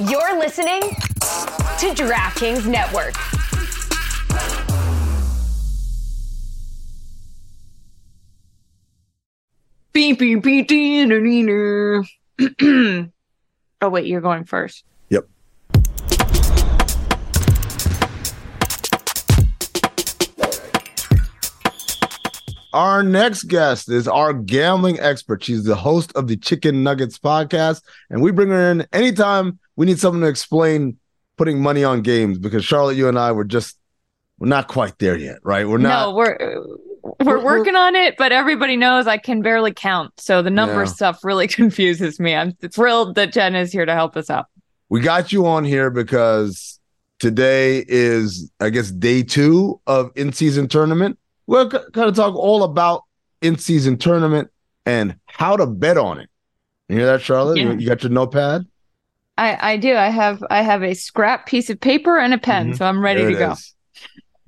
You're listening to DraftKings Network. Beep, beep, beep, oh, wait, you're going first. Yep. Our next guest is our gambling expert. She's the host of the CHICK n' Nuggets podcast, and we bring her in anytime we need someone to explain putting money on games because Charlotte, you and I were just we're not quite there yet, right? We're not. No, we're we're, we're working on it, but everybody knows I can barely count, so the number yeah. stuff really confuses me. I'm thrilled that Jen is here to help us out. We got you on here because today is, I guess, day two of in-season tournament we're going to talk all about in season tournament and how to bet on it. You hear that, Charlotte? Yeah. You, got your notepad? I, I do. I have I have a scrap piece of paper and a pen, mm-hmm. so I'm ready there to go. Is.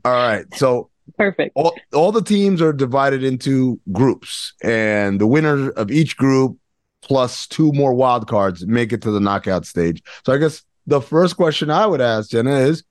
All right. So perfect. All, all the teams are divided into groups, and the winner of each group plus two more wild cards make it to the knockout stage. So I guess the first question I would ask Jena is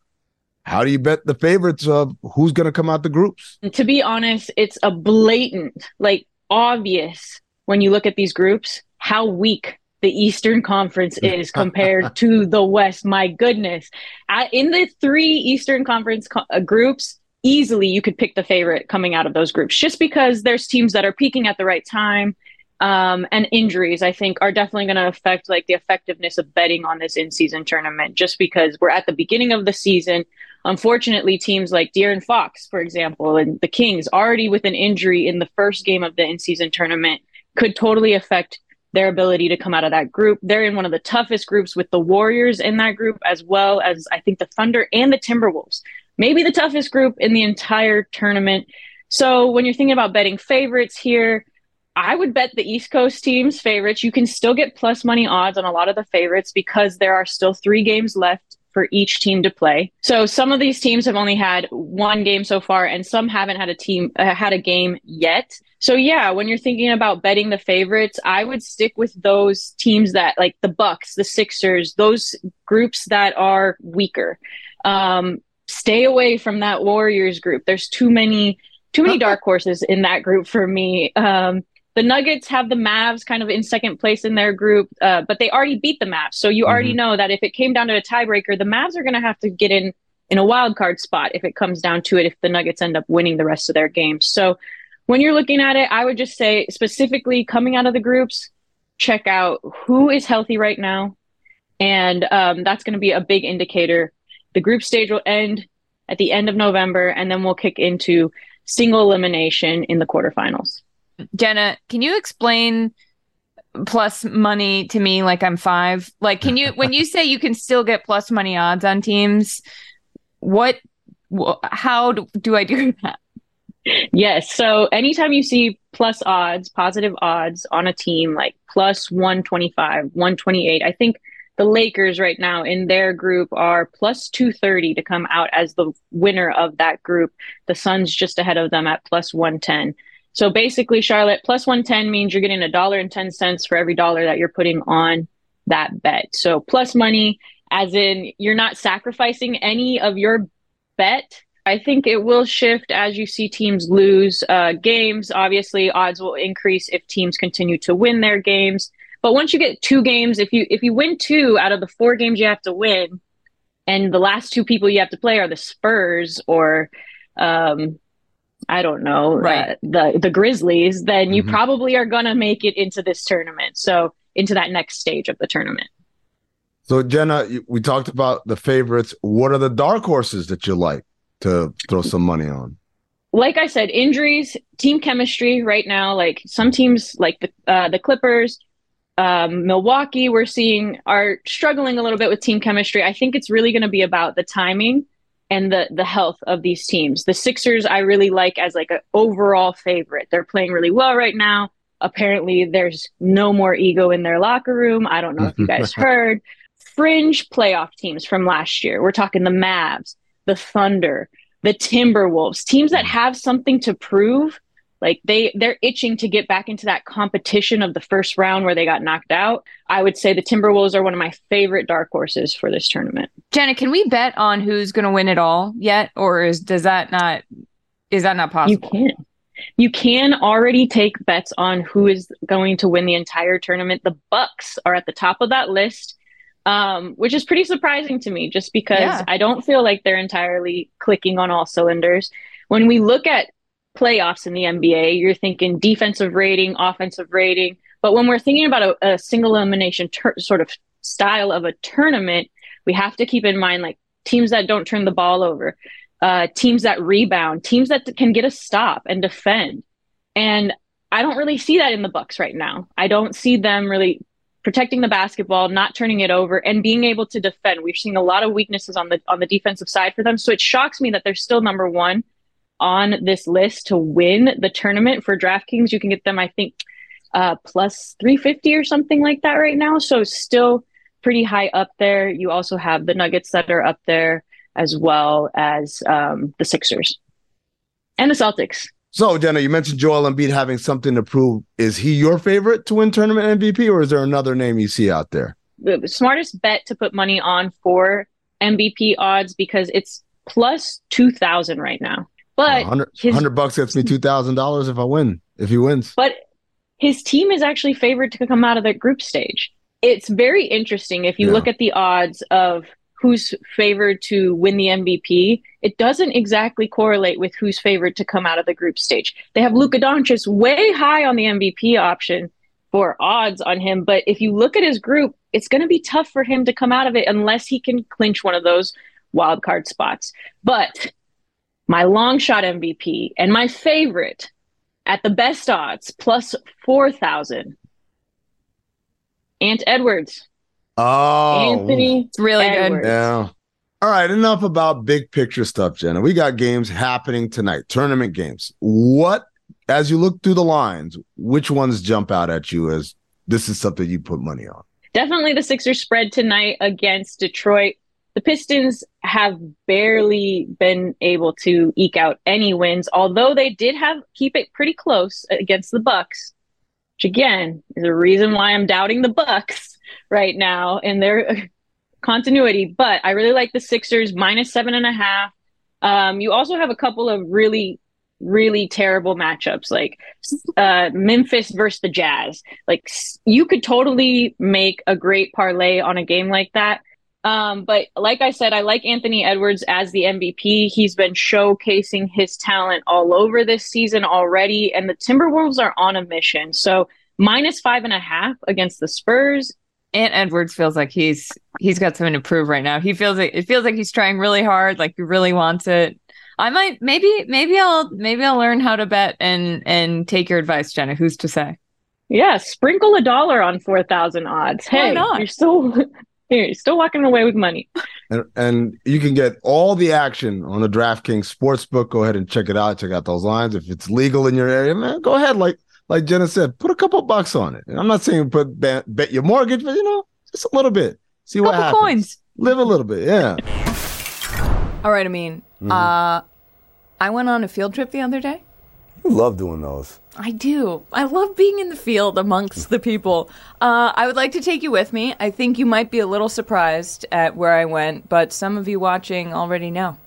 how do you bet the favorites of who's going to come out the groups? To be honest, it's a blatant, like obvious when you look at these groups how weak the Eastern Conference is compared to the West. My goodness. I, in the three Eastern Conference co- uh, groups, easily you could pick the favorite coming out of those groups just because there's teams that are peaking at the right time. Um, and injuries, I think, are definitely going to affect like the effectiveness of betting on this in-season tournament. Just because we're at the beginning of the season, Unfortunately, teams like De'Aaron Fox, for example, and the Kings, already with an injury in the first game of the in season tournament, could totally affect their ability to come out of that group. They're in one of the toughest groups with the Warriors in that group, as well as I think the Thunder and the Timberwolves. Maybe the toughest group in the entire tournament. So when you're thinking about betting favorites here, I would bet the East Coast teams favorites. You can still get plus money odds on a lot of the favorites because there are still three games left for each team to play. So some of these teams have only had one game so far, and some haven't had a team uh, had a game yet. So yeah, when you're thinking about betting the favorites, I would stick with those teams that like the Bucks, the Sixers, those groups that are weaker. Um, stay away from that Warriors group. There's too many too many dark horses in that group for me. Um, the Nuggets have the Mavs kind of in second place in their group, uh, but they already beat the Mavs. So you mm-hmm. already know that if it came down to a tiebreaker, the Mavs are going to have to get in in a wild card spot if it comes down to it. If the Nuggets end up winning the rest of their games, so when you're looking at it, I would just say specifically coming out of the groups, check out who is healthy right now, and um, that's going to be a big indicator. The group stage will end at the end of November, and then we'll kick into single elimination in the quarterfinals. Jena, can you explain plus money to me like I'm five? Like, can you, when you say you can still get plus money odds on teams, what, wh- how do, do I do that? Yes. So anytime you see plus odds, positive odds on a team like plus 125, 128, I think the Lakers right now in their group are plus 230 to come out as the winner of that group. The Suns just ahead of them at plus 110. So basically, Charlotte plus 110 means you're getting a dollar and 10 cents for every dollar that you're putting on that bet. So plus money, as in you're not sacrificing any of your bet. I think it will shift as you see teams lose uh, games. Obviously, odds will increase if teams continue to win their games. But once you get two games, if you if you win two out of the four games you have to win, and the last two people you have to play are the Spurs or um, I don't know, uh, right. Uh, the the Grizzlies, then you mm-hmm. probably are going to make it into this tournament. So into that next stage of the tournament. So Jena, we talked about the favorites. What are the dark horses that you like to throw some money on? Like I said, injuries, team chemistry right now. Like some teams, like the uh, the Clippers, um, Milwaukee, we're seeing are struggling a little bit with team chemistry. I think it's really going to be about the timing and the the health of these teams. The Sixers I really like as like an overall favorite. They're playing really well right now. Apparently there's no more ego in their locker room. I don't know if you guys heard. Fringe playoff teams from last year. We're talking the Mavs, the Thunder, the Timberwolves, teams that mm. have something to prove Like they they're itching to get back into that competition of the first round where they got knocked out. I would say the Timberwolves are one of my favorite dark horses for this tournament. Jena, can we bet on who's going to win it all yet, or is does that not is that not possible? You can. You can already take bets on who is going to win the entire tournament. The Bucks are at the top of that list, um, which is pretty surprising to me, just because Yeah. I don't feel like they're entirely clicking on all cylinders. When we look at playoffs in the NBA, you're thinking defensive rating, offensive rating. But when we're thinking about a, a single elimination sort of style of a tournament, we have to keep in mind like teams that don't turn the ball over, uh, teams that rebound, teams that can get a stop and defend. And I don't really see that in the Bucks right now. I don't see them really protecting the basketball, not turning it over, and being able to defend. We've seen a lot of weaknesses on the on the defensive side for them. So it shocks me that they're still number one on this list to win the tournament for DraftKings. You can get them, I think, uh, plus 350 or something like that right now. So still pretty high up there. You also have the Nuggets that are up there as well as um, the Sixers and the Celtics. So, Jena, you mentioned Joel Embiid having something to prove. Is he your favorite to win tournament MVP, or is there another name you see out there? the smartest bet to put money on for MVP odds because it's plus 2000 right now. But 100, his 100 bucks gets me two thousand dollars if I win. If he wins, but his team is actually favored to come out of the group stage. It's very interesting if you Yeah. look at the odds of who's favored to win the MVP. It doesn't exactly correlate with who's favored to come out of the group stage. They have Luka Doncic way high on the MVP option for odds on him, but if you look at his group, it's going to be tough for him to come out of it unless he can clinch one of those wild card spots. But my long shot MVP and my favorite at the best odds plus 4,000. Ant Edwards. oh, Anthony It's really good. Yeah. All right, enough about big picture stuff, Jena. We got games happening tonight, tournament games. What, as you look through the lines, which ones jump out at you as this is something you put money on? Definitely the Sixers spread tonight against Detroit. The Pistons have barely been able to eke out any wins, although they did have keep it pretty close against the Bucks, which again is a reason why I'm doubting the Bucks right now and their continuity. But I really like the Sixers minus seven and a half. Um, you also have a couple of really, really terrible matchups like uh, Memphis versus the Jazz. Like you could totally make a great parlay on a game like that. Um, but like I said, I like Anthony Edwards as the MVP. He's been showcasing his talent all over this season already, and the Timberwolves are on a mission. So minus five and a half against the Spurs. And Edwards feels like he's he's got something to prove right now. He feels like it feels like he's trying really hard, like he really wants it. I might maybe maybe I'll maybe I'll learn how to bet and and take your advice, Jena. Who's to say? Yeah, sprinkle a dollar on four thousand odds. Hey, you're still you're still walking away with money. And, and you can get all the action on the DraftKings Sportsbook. Go ahead and check it out. Check out those lines. If it's legal in your area, man, go ahead. Like like Jena said, put a couple bucks on it. And I'm not saying put bet, bet your mortgage, but you know, just a little bit. See what Couple happens. coins. Live a little bit. Yeah. All right, I mean, uh, I went on a field trip the other day. You love doing those. I do. I love being in the field amongst the people. Uh, I would like to take you with me. I think you might be a little surprised at where I went, but some of you watching already know.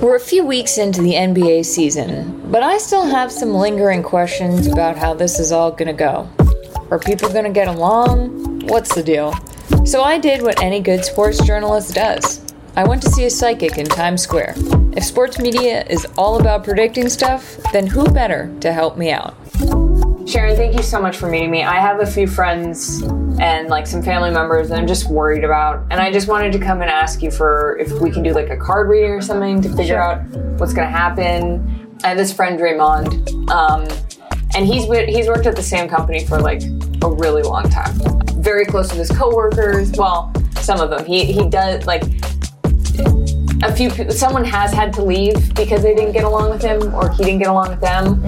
We're a few weeks into the NBA season, but I still have some lingering questions about how this is all gonna go. Are people gonna get along? What's the deal? So I did what any good sports journalist does. I went to see a psychic in Times Square. If sports media is all about predicting stuff, then who better to help me out? Sharon, thank you so much for meeting me. I have a few friends and like some family members that I'm just worried about. And I just wanted to come and ask you for if we can do like a card reading or something to figure out what's going to happen. I have this friend Raymond, um, and he's he's worked at the same company for like a really long time. Very close with his coworkers. Well, some of them. He he does like a few. Someone has had to leave because they didn't get along with him, or he didn't get along with them.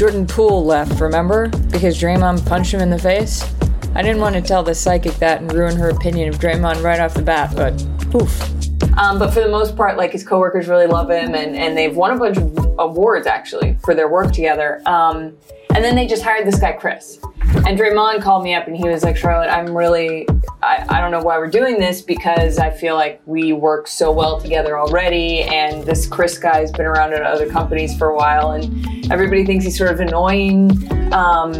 Jordan Poole left, remember? Because Draymond punched him in the face? I didn't want to tell the psychic that and ruin her opinion of Draymond right off the bat, but poof. Um, but for the most part, like his coworkers really love him, and, and they've won a bunch of awards actually for their work together. Um, and then they just hired this guy Chris. And Draymond called me up and he was like, Charlotte, I'm really, I, I don't know why we're doing this because I feel like we work so well together already. And this Chris guy's been around at other companies for a while and everybody thinks he's sort of annoying. Um,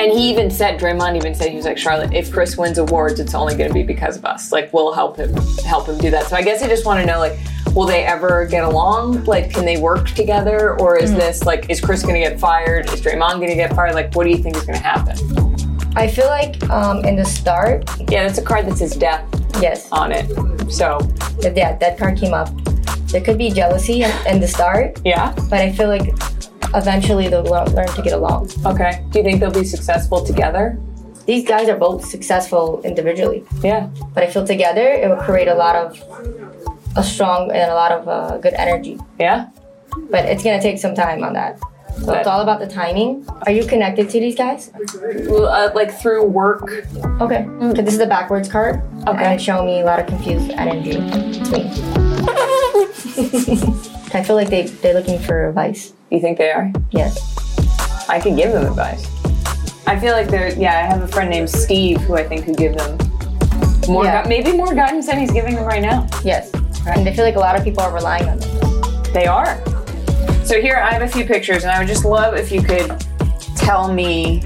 and he even said, Draymond even said, he was like, Charlotte, if Chris wins awards, it's only going to be because of us. Like, we'll help him, help him do that. So I guess I just want to know, like, will they ever get along? Like, can they work together? Or is this like, is Chris going to get fired? Is Draymond going to get fired? Like, what do you think is going to happen? I feel like um, in the start, Yeah, that's a card that says death yes, on it. So, yeah, that card came up. There could be jealousy in, in the start, yeah. but I feel like eventually they'll learn, learn to get along. Okay. Do you think they'll be successful together? These guys are both successful individually, Yeah. but I feel together it will create a lot of a strong and a lot of uh, good energy. Yeah. But it's gonna take some time on that. So it's all about the timing. Are you connected to these guys? Uh, like through work. Okay. So this is the backwards card. Okay. And it's showing me a lot of confused energy between. I feel like they, they're looking for advice. You think they are? Yes. I could give them advice. I feel like they're, yeah, I have a friend named Steve who I think could give them more, Yeah. gu- maybe more guidance than he's giving them right now. Yes. And I feel like a lot of people are relying on them. They are. So here I have a few pictures, and I would just love if you could tell me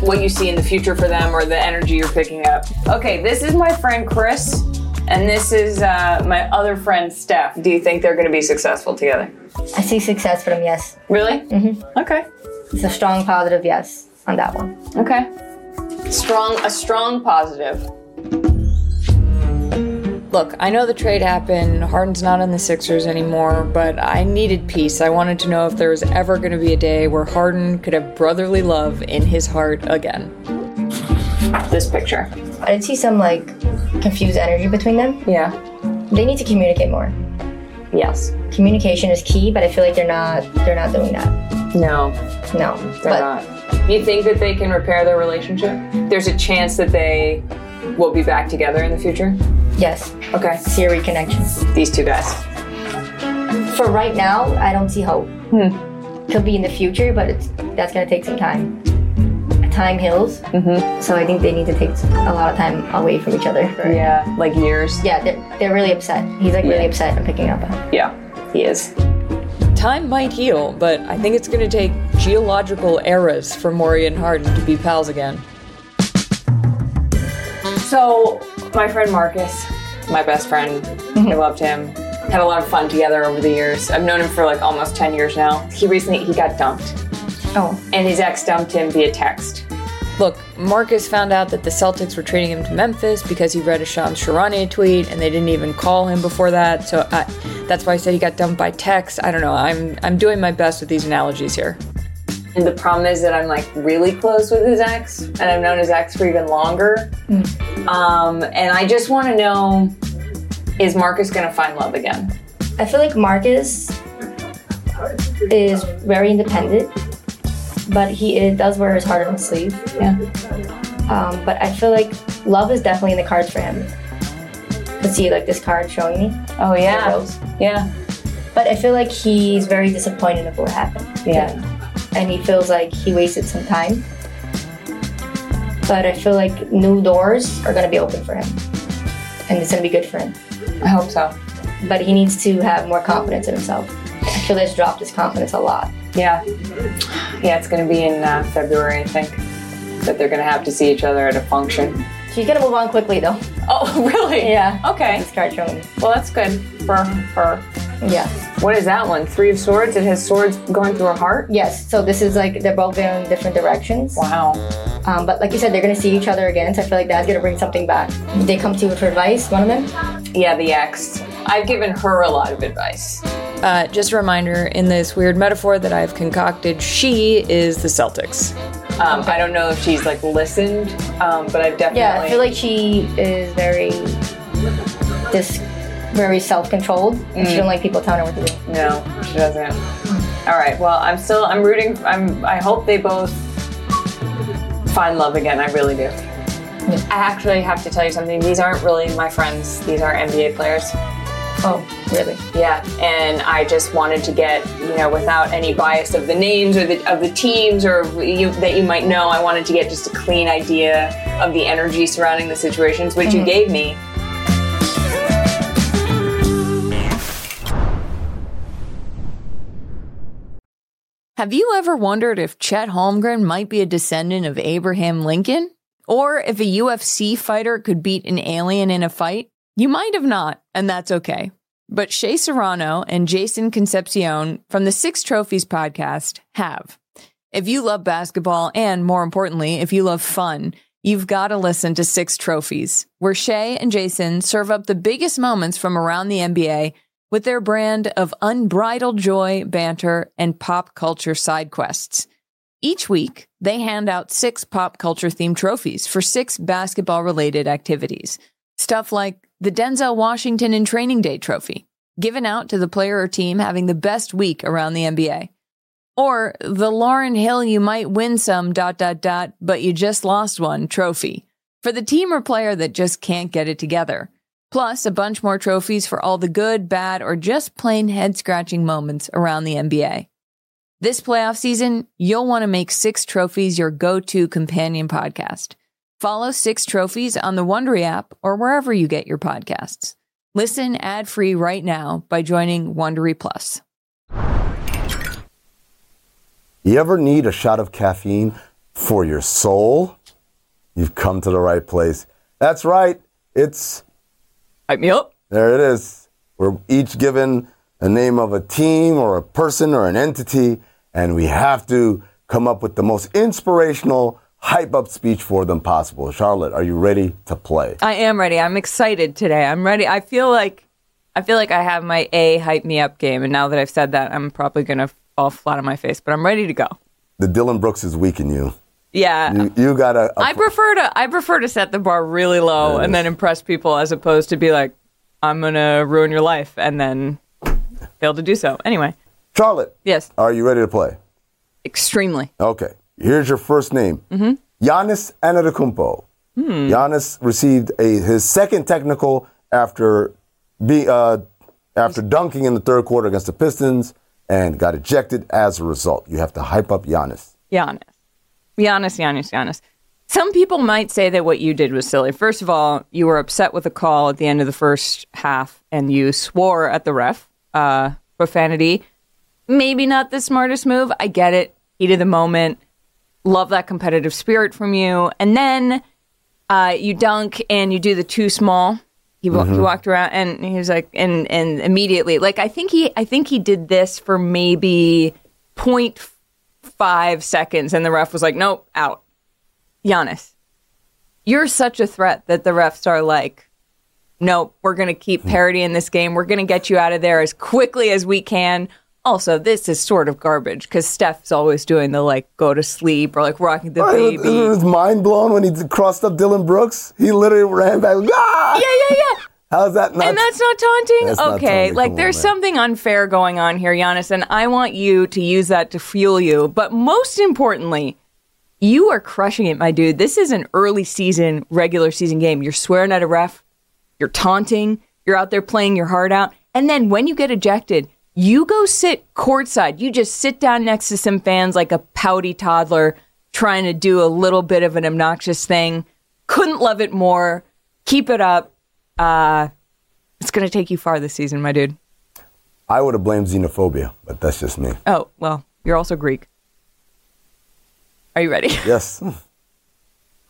what you see in the future for them or the energy you're picking up. Okay, this is my friend Chris, and this is uh, my other friend Steph. Do you think they're going to be successful together? I see success for them, yes. Really? Mm-hmm. Okay. It's a strong positive yes on that one. Okay. Strong, a strong positive. Look, I know the trade happened. Harden's not in the Sixers anymore, but I needed peace. I wanted to know if there was ever going to be a day where Harden could have brotherly love in his heart again. This picture. I did see some like confused energy between them. Yeah. They need to communicate more. Yes. Communication is key, but I feel like they're not they're not doing that. No, No. they're but not. You think that they can repair their relationship? There's a chance that they will be back together in the future. Yes, Okay. see a reconnection. These two guys. For right now, I don't see hope. Hmm. Could be in the future, but it's that's gonna take some time. Time heals, Mm-hmm. so I think they need to take a lot of time away from each other. Yeah, like years. Yeah, they're, they're really upset. He's like really Yeah. upset and picking up. Yeah, he is. Time might heal, but I think it's going to take geological eras for Morey and Harden to be pals again. So, my friend Marcus, my best friend, I mm-hmm. loved him. Had a lot of fun together over the years. I've known him for like almost 10 years now. He recently he got dumped, Oh, and his ex dumped him via text. Look, Marcus found out that the Celtics were trading him to Memphis because he read a Shams Charania tweet, and they didn't even call him before that. So I, that's why I said he got dumped by text. I don't know. I'm I'm doing my best with these analogies here. And the problem is that I'm like really close with his ex, and I've known his ex for even longer. Um, and I just want to know is Marcus going to find love again? I feel like Marcus is very independent, but he is, does wear his heart on his sleeve. Yeah. Um, but I feel like love is definitely in the cards for him. To see like this card showing me. Oh, yeah. Yeah. But I feel like he's very disappointed of what happened. Yeah. And he feels like he wasted some time. But I feel like new doors are gonna be open for him. And it's gonna be good for him. I hope so. But he needs to have more confidence in himself. I feel that's dropped his confidence a lot. Yeah. Yeah, it's going to be in uh, February, I think, that they're going to have to see each other at a function. She's gonna move on quickly though. Oh, really? Yeah. Okay. Card showing. Well, that's good for her. Yeah. What is that one? Three of Swords? It has swords going through her heart? Yes. So this is like they're both going in different directions. Wow. Um, but like you said, they're gonna see each other again. So I feel like that's gonna bring something back. They come to you for advice. One of them. Yeah, the ex. I've given her a lot of advice. Uh, just a reminder in this weird metaphor that I've concocted, she is the Celtics. Um, I don't know if she's like listened, um, but I've definitely. Yeah. I feel like she is very this very self-controlled, and she don't mm. like people telling her what to do. No, she doesn't. All right. Well, I'm still. I'm rooting. I'm. I hope they both find love again. I really do. I actually have to tell you something. These aren't really my friends. These are NBA players. Oh, really? Yeah, and I just wanted to get, you know, without any bias of the names or the of the teams or you, that you might know, I wanted to get just a clean idea of the energy surrounding the situations, which you mm-hmm. gave me. Have you ever wondered if Chet Holmgren might be a descendant of Abraham Lincoln? Or if a UFC fighter could beat an alien in a fight? You might have not, and that's okay. But Shea Serrano and Jason Concepcion from the Six Trophies podcast have. If you love basketball and, more importantly, if you love fun, you've got to listen to Six Trophies, where Shea and Jason serve up the biggest moments from around the NBA with their brand of unbridled joy, banter, and pop culture side quests. Each week, they hand out six pop culture themed trophies for six basketball related activities. Stuff like the Denzel Washington in Training Day trophy, given out to the player or team having the best week around the NBA. Or the Lauryn Hill you might win some dot dot dot, but you just lost one trophy for the team or player that just can't get it together. Plus, a bunch more trophies for all the good, bad, or just plain head scratching moments around the NBA. This playoff season, you'll want to make Six Trophies your go to companion podcast. Follow Six Trophies on the Wondery app or wherever you get your podcasts. Listen ad free right now by joining Wondery Plus. You ever need a shot of caffeine for your soul? You've come to the right place. That's right. It's Hype me up. there it is. We're each given a name of a team or a person or an entity, and we have to come up with the most inspirational, hype up speech for them possible. Charlotte, are you ready to play? I am ready. I'm excited today. I'm ready. I feel like I feel like I have my A hype me up game, and now that I've said that, I'm probably gonna fall flat on my face. But I'm ready to go. The Dillon Brooks is weak in you. Yeah. You, you gotta. I prefer to I prefer to set the bar really low and then impress people as opposed to be like, I'm gonna ruin your life and then fail to do so. Anyway, Charlotte, yes, are you ready to play? extremely. Okay. Here's your first name. Mm-hmm. Giannis Antetokounmpo. Hmm. Giannis received a his second technical after be uh, after dunking in the third quarter against the Pistons and got ejected as a result. You have to hype up Giannis. Giannis. Giannis, Giannis, Giannis. Some people might say that what you did was silly. First of all, you were upset with a call at the end of the first half and you swore at the ref. Uh, profanity. Maybe not the smartest move. I get it. Heat of the moment. Love that competitive spirit from you. And then uh, you dunk and you do the too small. He, wa- he walked around and he was like, and and immediately, like I think he, I think he did this for maybe 0.5 seconds, and the ref was like, nope, out. Giannis, you're such a threat that the refs are like, nope, we're going to keep parity in this game. We're going to get you out of there as quickly as we can. Also, this is sort of garbage because Steph's always doing the like go to sleep or like rocking the It was- baby. It was mind blown when he crossed up Dillon Brooks. He literally ran back. Ah! Yeah, yeah, yeah. How's that not? and that's not taunting? That's not okay. taunting. Like Come there's on, something unfair going on here, Giannis, and I want you to use that to fuel you. But most importantly, you are crushing it, my dude. This is an early season, regular season game. You're swearing at a ref, you're taunting, you're out there playing your heart out. And then when you get ejected, you go sit courtside. You just sit down next to some fans like a pouty toddler trying to do a little bit of an obnoxious thing. Couldn't love it more. Keep it up. Uh, it's going to take you far this season, my dude. I would have blamed xenophobia, but that's just me. Oh, well, you're also Greek. Are you ready? Yes.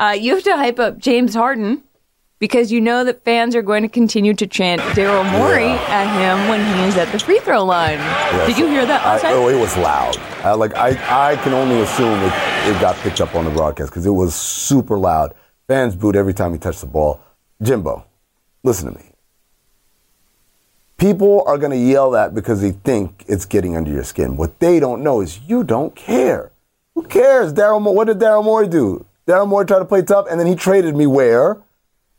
Uh, you have to hype up James Harden because you know that fans are going to continue to chant Daryl Morey at him when he is at the free throw line. Did you hear that I, oh, it was loud. I, like I, I can only assume it, it got picked up on the broadcast because it was super loud. Fans booed every time he touched the ball. Jimbo, listen to me. People are going to yell that because they think it's getting under your skin. What they don't know is you don't care. Who cares? Daryl Morey, what did Daryl Morey do? Daryl Morey tried to play tough, and then he traded me where?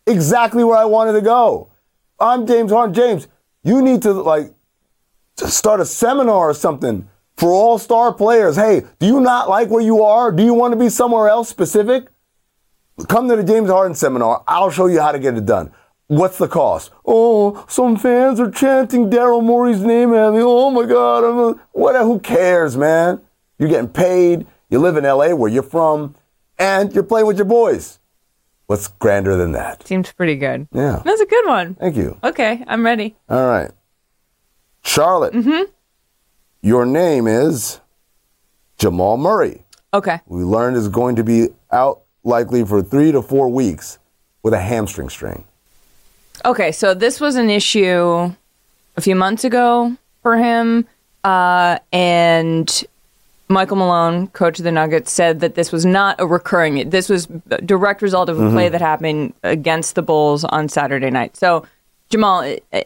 Exactly where I wanted to go. I'm James Harden. James, you need to like start a seminar or something for all star players. Hey, do you not like where you are? Do you want to be somewhere else specific? Come to the James Harden seminar. I'll show you how to get it done. What's the cost? Oh, some fans are chanting Daryl Morey's name at me. Oh my God, I'm a, what? Who cares, man? You're getting paid. You live in LA, where you're from, and you're playing with your boys. What's grander than that? Seems pretty good. Yeah. That's a good one. Thank you. Okay, I'm ready. All right. Charlotte. Mm-hmm. Your name is Jamal Murray. Okay. We learned is going to be out likely for three to four weeks with a hamstring strain. Okay, so this was an issue a few months ago for him. Uh, and Michael Malone, coach of the Nuggets, said that this was not a recurring. This was a direct result of a play that happened against the Bulls on Saturday night. So, Jamal,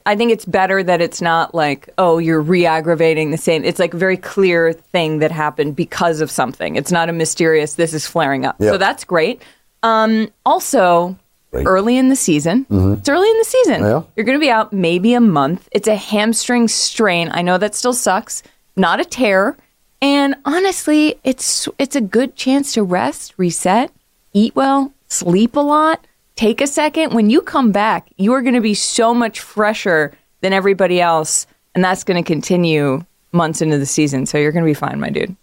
I- think it's better that it's not like, oh, you're re-aggravating the same. It's like a very clear thing that happened because of something. It's not a mysterious. This is flaring up. So that's great. Um, also, Great. early in the season, mm-hmm. it's early in the season. Yeah. You're going to be out maybe a month. It's a hamstring strain. I know that still sucks. Not a tear. And honestly, it's it's a good chance to rest, reset, eat well, sleep a lot, take a second. When you come back, you are going to be so much fresher than everybody else, and that's going to continue months into the season. So you're going to be fine, my dude.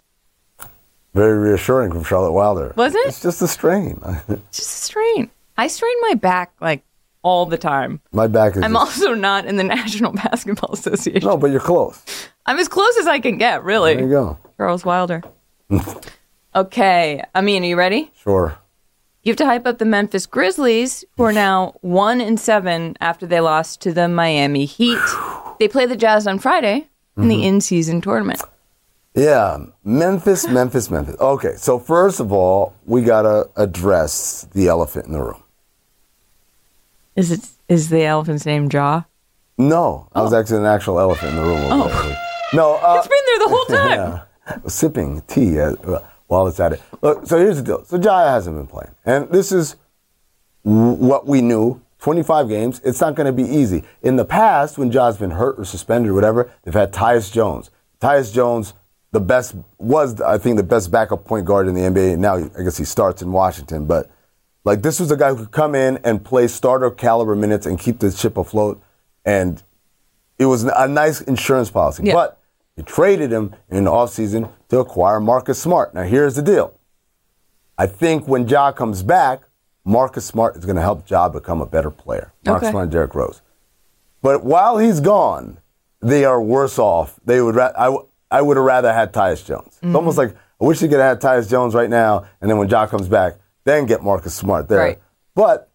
Very reassuring from Charlotte Wilder. Was it? It's just a strain. It's just a strain. I strain my back like all the time. My back is. I'm just- also not in the National Basketball Association. no, but you're close. I'm as close as I can get, really. There you go. Charles Wilder. okay, Amin, are you ready? Sure. You have to hype up the Memphis Grizzlies, who are now one and seven after they lost to the Miami Heat. They play the Jazz on Friday in the mm-hmm. in-season tournament. Yeah, Memphis, Memphis, Memphis. Okay, so first of all, we gotta address the elephant in the room. Is it is the elephant's name Ja? No, I was actually an actual elephant in the room. there. No, uh, Oh. It's been there the whole time. yeah, sipping tea uh, while it's at it. Look, so here's the deal. So Jaya hasn't been playing, and this is what we knew. 25 games. It's not going to be easy. In the past, when Ja's been hurt or suspended or whatever, they've had Tyus Jones. Tyus Jones, the best was I think the best backup point guard in the NBA. Now I guess he starts in Washington, but like this was a guy who could come in and play starter caliber minutes and keep the ship afloat. And it was a nice insurance policy. Yeah. But they traded him in the offseason to acquire Marcus Smart. Now, here's the deal. I think when Ja comes back, Marcus Smart is going to help Ja become a better player. Marcus Okay. Smart and Derrick Rose. But while he's gone, they are worse off. They would. Ra- I, w- I would have rather had Tyus Jones. Mm. It's almost like I wish you could have had Tyus Jones right now, and then when Ja comes back, then get Marcus Smart there. Right. But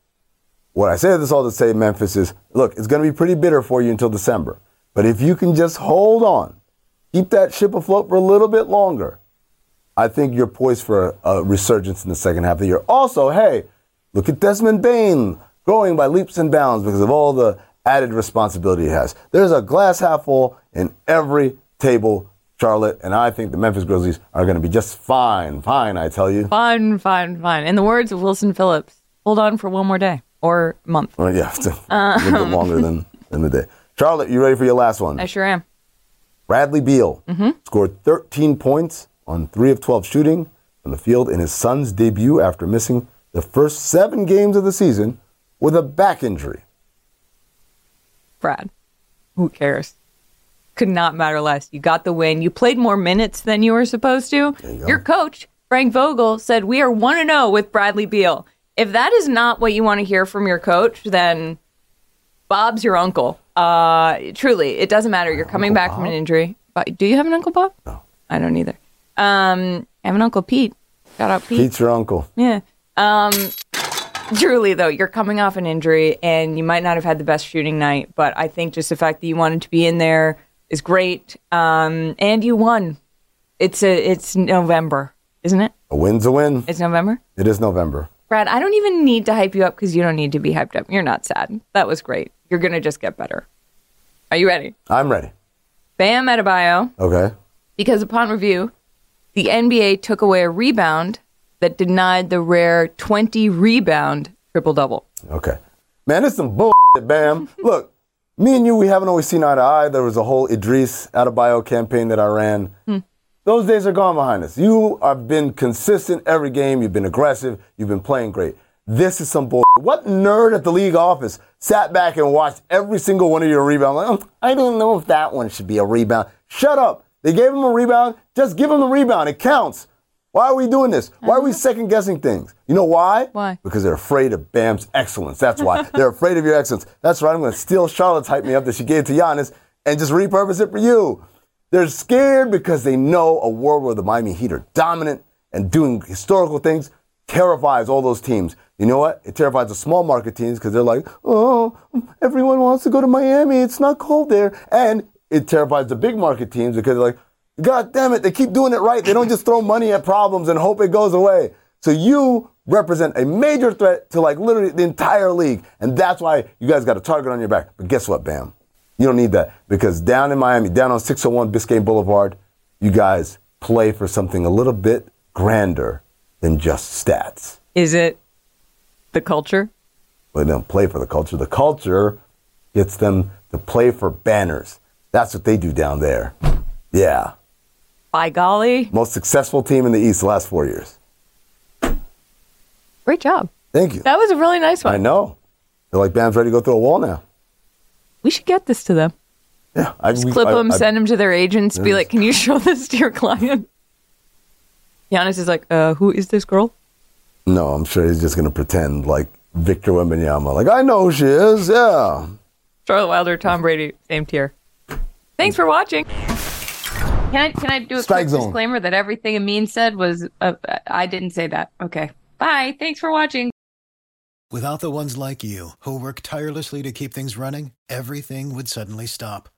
what I say this all to say, Memphis is look, it's going to be pretty bitter for you until December. But if you can just hold on, keep that ship afloat for a little bit longer, I think you're poised for a, a resurgence in the second half of the year. Also, hey, look at Desmond Bane growing by leaps and bounds because of all the added responsibility he has. There's a glass half full in every table, Charlotte, and I think the Memphis Grizzlies are going to be just fine, fine, I tell you. Fine, fine, fine. In the words of Wilson Phillips, hold on for one more day or month. Well, yeah, it's a little bit uh-huh. longer than, than the day. Charlotte, you ready for your last one? I sure am. Bradley Beal mm-hmm. scored 13 points on 3 of 12 shooting from the field in his Suns debut after missing the first seven games of the season with a back injury. Brad. Who cares? Could not matter less. You got the win. You played more minutes than you were supposed to. you. Your coach, Frank Vogel, said we are 1 to 0 with Bradley Beal. If that is not what you want to hear from your coach, then Bob's your uncle. Uh, truly, it doesn't matter. You're coming back from an injury. But do you have an Uncle Bob? No. I don't either. Um, I have an Uncle Pete. Shout out Pete. Pete's your uncle. Yeah. Um, truly, though, you're coming off an injury and you might not have had the best shooting night, but I think just the fact that you wanted to be in there is great. Um, and you won. It's a it's November, isn't it? A win's a win. It's November. It is November. Brad, I don't even need to hype you up because you don't need to be hyped up. You're not sad. That was great. You're gonna just get better. Are you ready? I'm ready. Bam Adebayo, Okay. because upon review, the NBA took away a rebound that denied the rare 20 rebound triple double. Okay. Man, this some bull Bam. Look, me and you, we haven't always seen eye to eye. There was a whole Edrice Adebayo campaign that I ran. Hmm. Those days are gone behind us. You have been consistent every game. You've been aggressive. You've been playing great. This is some bull. What nerd at the league office sat back and watched every single one of your rebounds? Like, "Oh, I don't know if that one should be a rebound. Shut up. They gave him a rebound. Just give him the rebound. It counts. Why are we doing this? Why are we uh-huh. second guessing things? You know why? Why? Because they're afraid of Bam's excellence. That's why. they're afraid of your excellence. That's right. I'm going to steal Charlotte's hype me up that she gave to Giannis and just repurpose it for you. They're scared because they know a world where the Miami Heat are dominant and doing historical things terrifies all those teams. You know what? It terrifies the small market teams because they're like, oh, everyone wants to go to Miami. It's not cold there. And it terrifies the big market teams because they're like, God damn it, they keep doing it right. They don't just throw money at problems and hope it goes away. So you represent a major threat to like literally the entire league. And that's why you guys got a target on your back. But guess what, Bam? You don't need that because down in Miami, down on 601 Biscayne Boulevard, you guys play for something a little bit grander than just stats. Is it the culture? Well, they don't play for the culture. The culture gets them to play for banners. That's what they do down there. Yeah. By golly, Most successful team in the East the last four years. great job. Thank you. That was a really nice one. I know. They're like, Bam's ready to go through a wall now. We should get this to them. Yeah. I, Just we- clip I- them, I- send them to their agents, be like, "Can you show this to your client?" Giannis is like, "Uh, who is this girl?" No, I'm sure he's just going to pretend like Victor Wembanyama. Like, I know who she is. Yeah. Charlotte Wilder, Tom Brady, same tier. Thanks for watching. Can I can I do a Strike quick zone. disclaimer that everything Amin said was uh, I didn't say that. Okay. Bye. Thanks for watching. Without the ones like you, who work tirelessly to keep things running, everything would suddenly stop.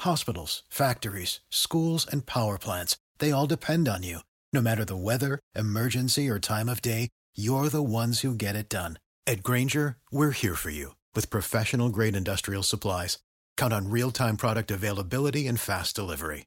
Hospitals, factories, schools, and power plants, they all depend on you. No matter the weather, emergency, or time of day, you're the ones who get it done. At Grainger, we're here for you with professional grade industrial supplies. Count on real time product availability and fast delivery.